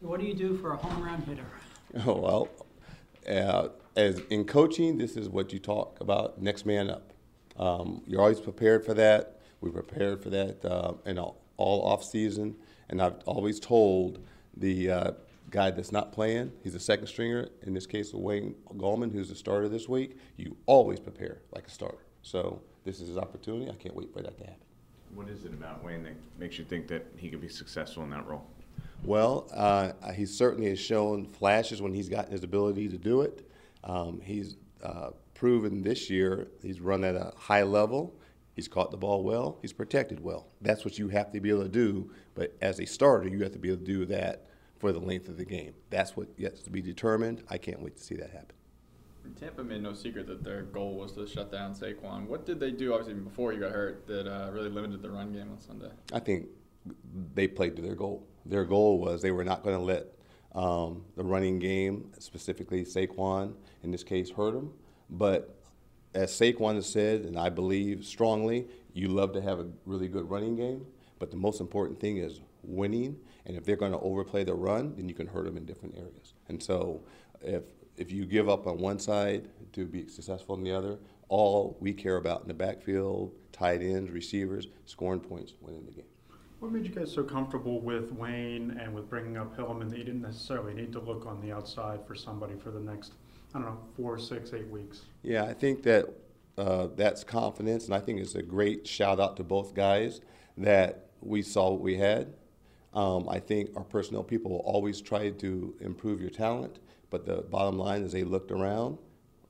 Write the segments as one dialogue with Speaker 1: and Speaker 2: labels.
Speaker 1: So what do you do for a home run hitter?
Speaker 2: Oh, well, uh, as in coaching, this is what you talk about next man up. Um, you're always prepared for that. We prepared for that uh, in all, all off season, and I've always told the uh, guy that's not playing, he's a second stringer. In this case, Wayne Gallman, who's the starter this week. You always prepare like a starter. So this is his opportunity. I can't wait for that to happen.
Speaker 3: What is it about Wayne that makes you think that he could be successful in that role?
Speaker 2: Well, uh, he certainly has shown flashes when he's gotten his ability to do it. Um, he's uh, proven this year he's run at a high level. He's caught the ball well. He's protected well. That's what you have to be able to do. But as a starter, you have to be able to do that for the length of the game. That's what has to be determined. I can't wait to see that happen.
Speaker 4: Tampa made no secret that their goal was to shut down Saquon. What did they do, obviously, before you got hurt, that uh, really limited the run game on Sunday?
Speaker 2: I think they played to their goal. Their goal was they were not going to let um, the running game, specifically Saquon, in this case, hurt them. But as Saquon has said, and I believe strongly, you love to have a really good running game. But the most important thing is winning. And if they're going to overplay the run, then you can hurt them in different areas. And so if if you give up on one side to be successful on the other, all we care about in the backfield, tight ends, receivers, scoring points, winning the game.
Speaker 5: What made you guys so comfortable with Wayne and with bringing up Hilliman that you didn't necessarily need to look on the outside for somebody for the next, I don't know, four, six, eight weeks?
Speaker 2: Yeah, I think that uh, that's confidence, and I think it's a great shout out to both guys that we saw what we had. Um, I think our personnel people will always try to improve your talent, but the bottom line is they looked around,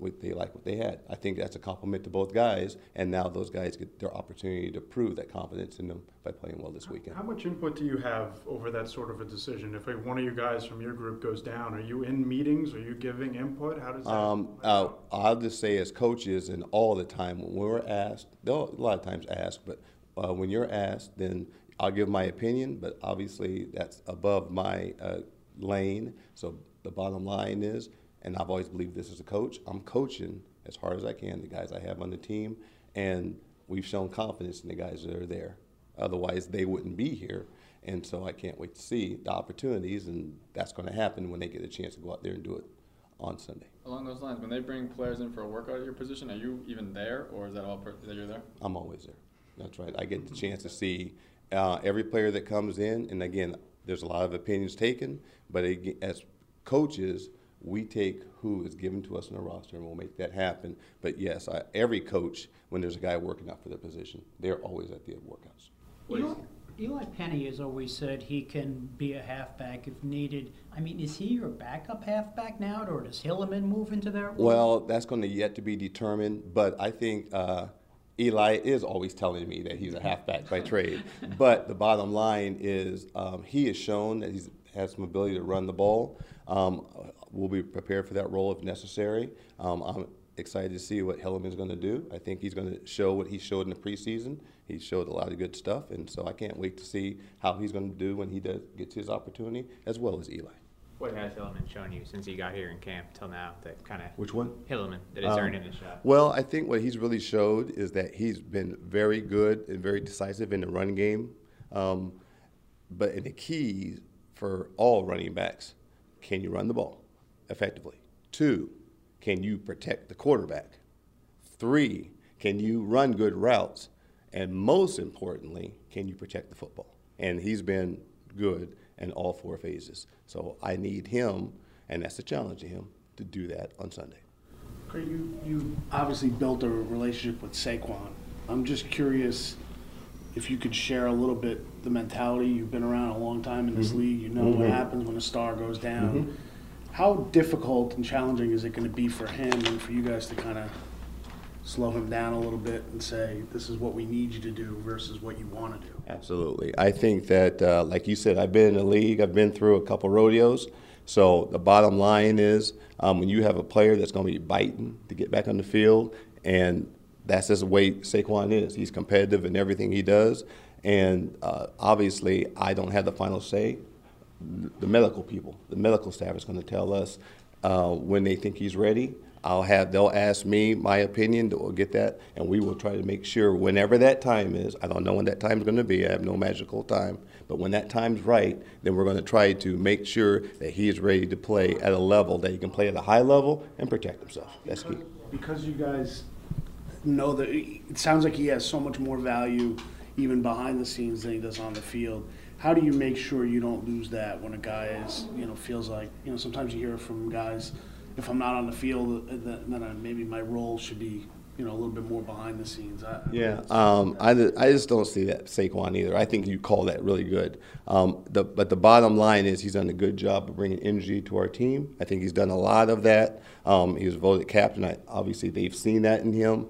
Speaker 2: they like what they had. I think that's a compliment to both guys, and now those guys get their opportunity to prove that confidence in them by playing well this weekend.
Speaker 5: How much input do you have over that sort of a decision? If one of you guys from your group goes down, are you in meetings? Are you giving input? How does that?
Speaker 2: Um, uh, I'll just say, as coaches, and all the time when we're asked, they'll a lot of times ask, but uh, when you're asked, then I'll give my opinion, but obviously that's above my uh, lane. So the bottom line is, and I've always believed this as a coach, I'm coaching as hard as I can the guys I have on the team, and we've shown confidence in the guys that are there. Otherwise, they wouldn't be here. And so I can't wait to see the opportunities, and that's going to happen when they get a chance to go out there and do it on Sunday.
Speaker 4: Along those lines, when they bring players in for a workout at your position, are you even there, or is that all per- that you're there?
Speaker 2: I'm always there. That's right. I get the chance to see uh, every player that comes in, and again, there's a lot of opinions taken, but it, as coaches, we take who is given to us in the roster and we'll make that happen. But yes, I, every coach, when there's a guy working out for their position, they're always at the workouts.
Speaker 1: Eli, Eli Penny has always said he can be a halfback if needed. I mean, is he your backup halfback now, or does Hilliman move into that role?
Speaker 2: Well, that's going to yet to be determined, but I think uh, Eli is always telling me that he's a halfback by trade. But the bottom line is um, he has shown that he has some ability to run the ball. Um, we'll be prepared for that role if necessary. Um, I'm excited to see what Hilliman's going to do. I think he's going to show what he showed in the preseason. He showed a lot of good stuff, and so I can't wait to see how he's going to do when he does gets his opportunity, as well as Eli.
Speaker 6: What has Hilliman shown you since he got here in camp till now that kind of
Speaker 2: Which one?
Speaker 6: Hilliman that is
Speaker 2: Um,
Speaker 6: earning his shot?
Speaker 2: Well, I think what he's really showed is that he's been very good and very decisive in the run game. Um, but in the key for all running backs, can you run the ball effectively? Two, can you protect the quarterback? Three, can you run good routes? And most importantly, can you protect the football? And he's been good in all four phases. So I need him, and that's the challenge to him, to do that on Sunday.
Speaker 7: Craig, you, you obviously built a relationship with Saquon. I'm just curious if you could share a little bit the mentality. You've been around a long time in this
Speaker 2: Mhm.
Speaker 7: league. You know what
Speaker 2: Mhm.
Speaker 7: happens when a star goes down.
Speaker 2: Mhm.
Speaker 7: How difficult and challenging is it going to be for him and for you guys to kind of slow him down a little bit and say, this is what we need you to do versus what you want to do?
Speaker 2: Absolutely. I think that, uh, like you said, I've been in the league, I've been through a couple rodeos. So the bottom line is um, when you have a player that's going to be biting to get back on the field, and that's just the way Saquon is. He's competitive in everything he does. And uh, obviously, I don't have the final say. The medical people, the medical staff is going to tell us uh, when they think he's ready. I'll have, they'll ask me my opinion, we'll get that, and we will try to make sure whenever that time is, I don't know when that time is gonna be, I have no magical time, but when that time's right, then we're gonna try to make sure that he is ready to play at a level, that he can play at a high level and protect himself. That's key.
Speaker 7: Because you guys know that, it sounds like he has so much more value even behind the scenes than he does on the field. How do you make sure you don't lose that when a guy is, you know, feels like, you know, sometimes you hear from guys, if I'm not on the field, uh, then I- maybe my role should be, you know, a little bit more behind the scenes. I-
Speaker 2: Yeah, um, I, I just don't see that Saquon either. I think you call that really good. Um, the, but the bottom line is he's done a good job of bringing energy to our team. I think he's done a lot of that. Um, he was voted captain. I, obviously, they've seen that in him.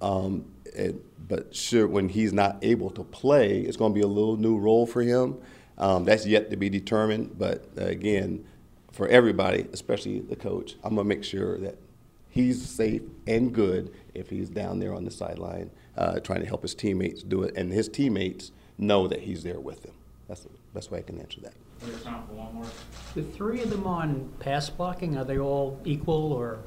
Speaker 2: Um, it, but sure, when he's not able to play, it's going to be a little new role for him. Um, that's yet to be determined. But uh, again, for everybody, especially the coach, I'm going to make sure that he's safe and good if he's down there on the sideline uh, trying to help his teammates do it, and his teammates know that he's there with them. That's the best way I can answer that.
Speaker 5: We have time for one more.
Speaker 1: The three of them on pass blocking, are they all equal or?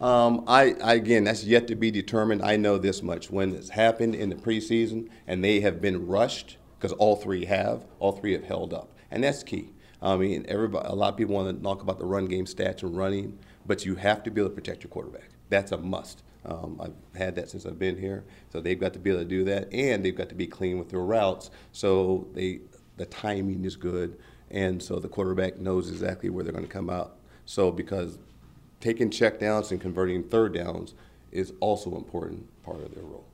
Speaker 2: Um, I, I again, that's yet to be determined. I know this much: when it's happened in the preseason, and they have been rushed because all three have, all three have held up, and that's key. I mean, everybody, a lot of people want to talk about the run game stats and running, but you have to be able to protect your quarterback. That's a must. Um, I've had that since I've been here, so they've got to be able to do that, and they've got to be clean with their routes, so they the timing is good, and so the quarterback knows exactly where they're going to come out. So because taking check downs and converting third downs is also an important part of their role.